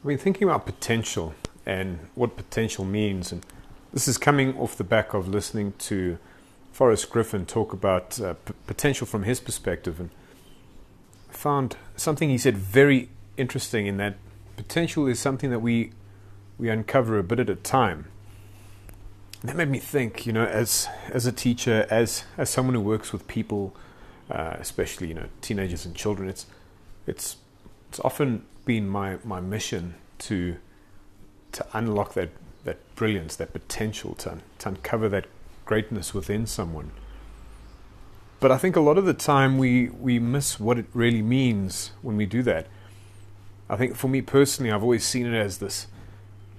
I've been thinking about potential and what potential means, and this is coming off the back of listening to Forrest Griffin talk about uh, p- potential from his perspective, and found something he said very interesting in that potential is something that we we uncover a bit at a time. And that made me think, you know, as as a teacher, as as someone who works with people, uh, especially you know teenagers and children, it's it's it's often been my, my mission to to unlock that, that brilliance, that potential, to, to uncover that greatness within someone. But I think a lot of the time we, we miss what it really means when we do that. I think for me personally, I've always seen it as this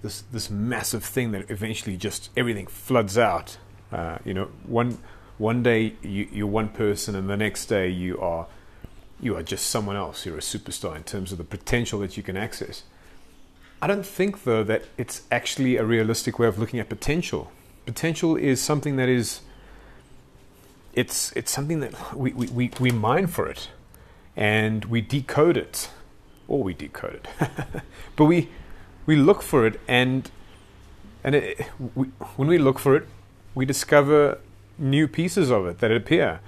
this this massive thing that eventually just everything floods out. Uh, you know, one one day you, you're one person, and the next day you are you are just someone else. You're a superstar in terms of the potential that you can access. I don't think, though, that it's actually a realistic way of looking at potential. Potential is something that is, it's, it's something that we, we, we, we mine for it and we decode it, or we decode it. but we, we look for it, and, and it, we, when we look for it, we discover new pieces of it that appear.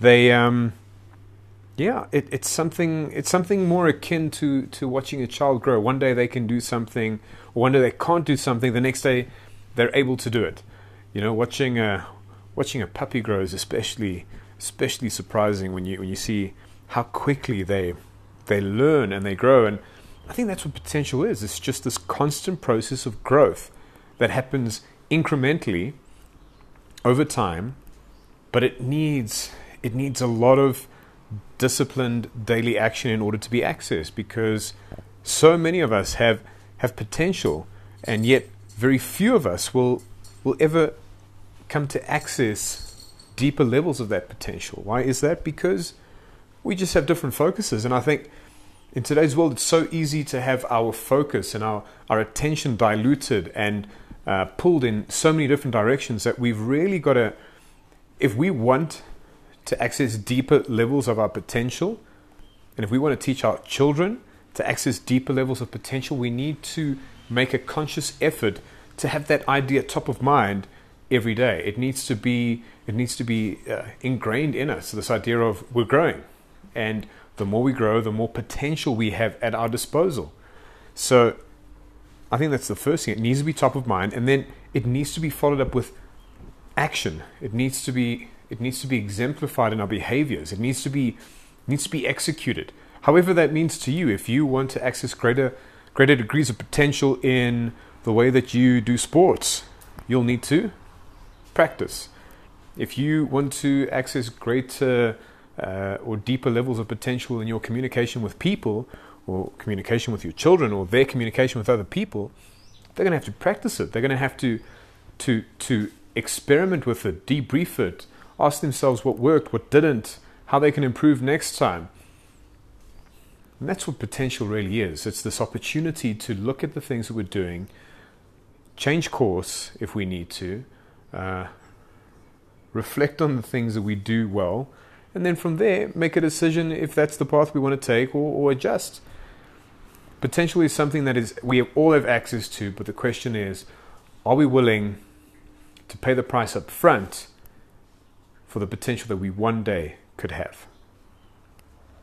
They, um, yeah, it, it's something. It's something more akin to to watching a child grow. One day they can do something, one day they can't do something. The next day, they're able to do it. You know, watching a watching a puppy grow is especially especially surprising when you when you see how quickly they they learn and they grow. And I think that's what potential is. It's just this constant process of growth that happens incrementally over time, but it needs it needs a lot of disciplined daily action in order to be accessed because so many of us have have potential and yet very few of us will will ever come to access deeper levels of that potential. Why is that? Because we just have different focuses. And i think in today's world it's so easy to have our focus and our, our attention diluted and uh, pulled in so many different directions that we've really got to if we want to access deeper levels of our potential, and if we want to teach our children to access deeper levels of potential, we need to make a conscious effort to have that idea top of mind every day. It needs to be it needs to be uh, ingrained in us. This idea of we're growing, and the more we grow, the more potential we have at our disposal. So, I think that's the first thing. It needs to be top of mind, and then it needs to be followed up with action. It needs to be it needs to be exemplified in our behaviors. It needs to be needs to be executed. However that means to you, if you want to access greater greater degrees of potential in the way that you do sports, you'll need to practice. If you want to access greater uh, or deeper levels of potential in your communication with people, or communication with your children, or their communication with other people, they're going to have to practice it. They're going to have to to to experiment with it, debrief it, ask themselves what worked, what didn't, how they can improve next time. And that's what potential really is. It's this opportunity to look at the things that we're doing, change course if we need to, uh, reflect on the things that we do well, and then from there make a decision if that's the path we want to take or, or adjust. Potential is something that is we all have access to, but the question is, are we willing to pay the price up front for the potential that we one day could have.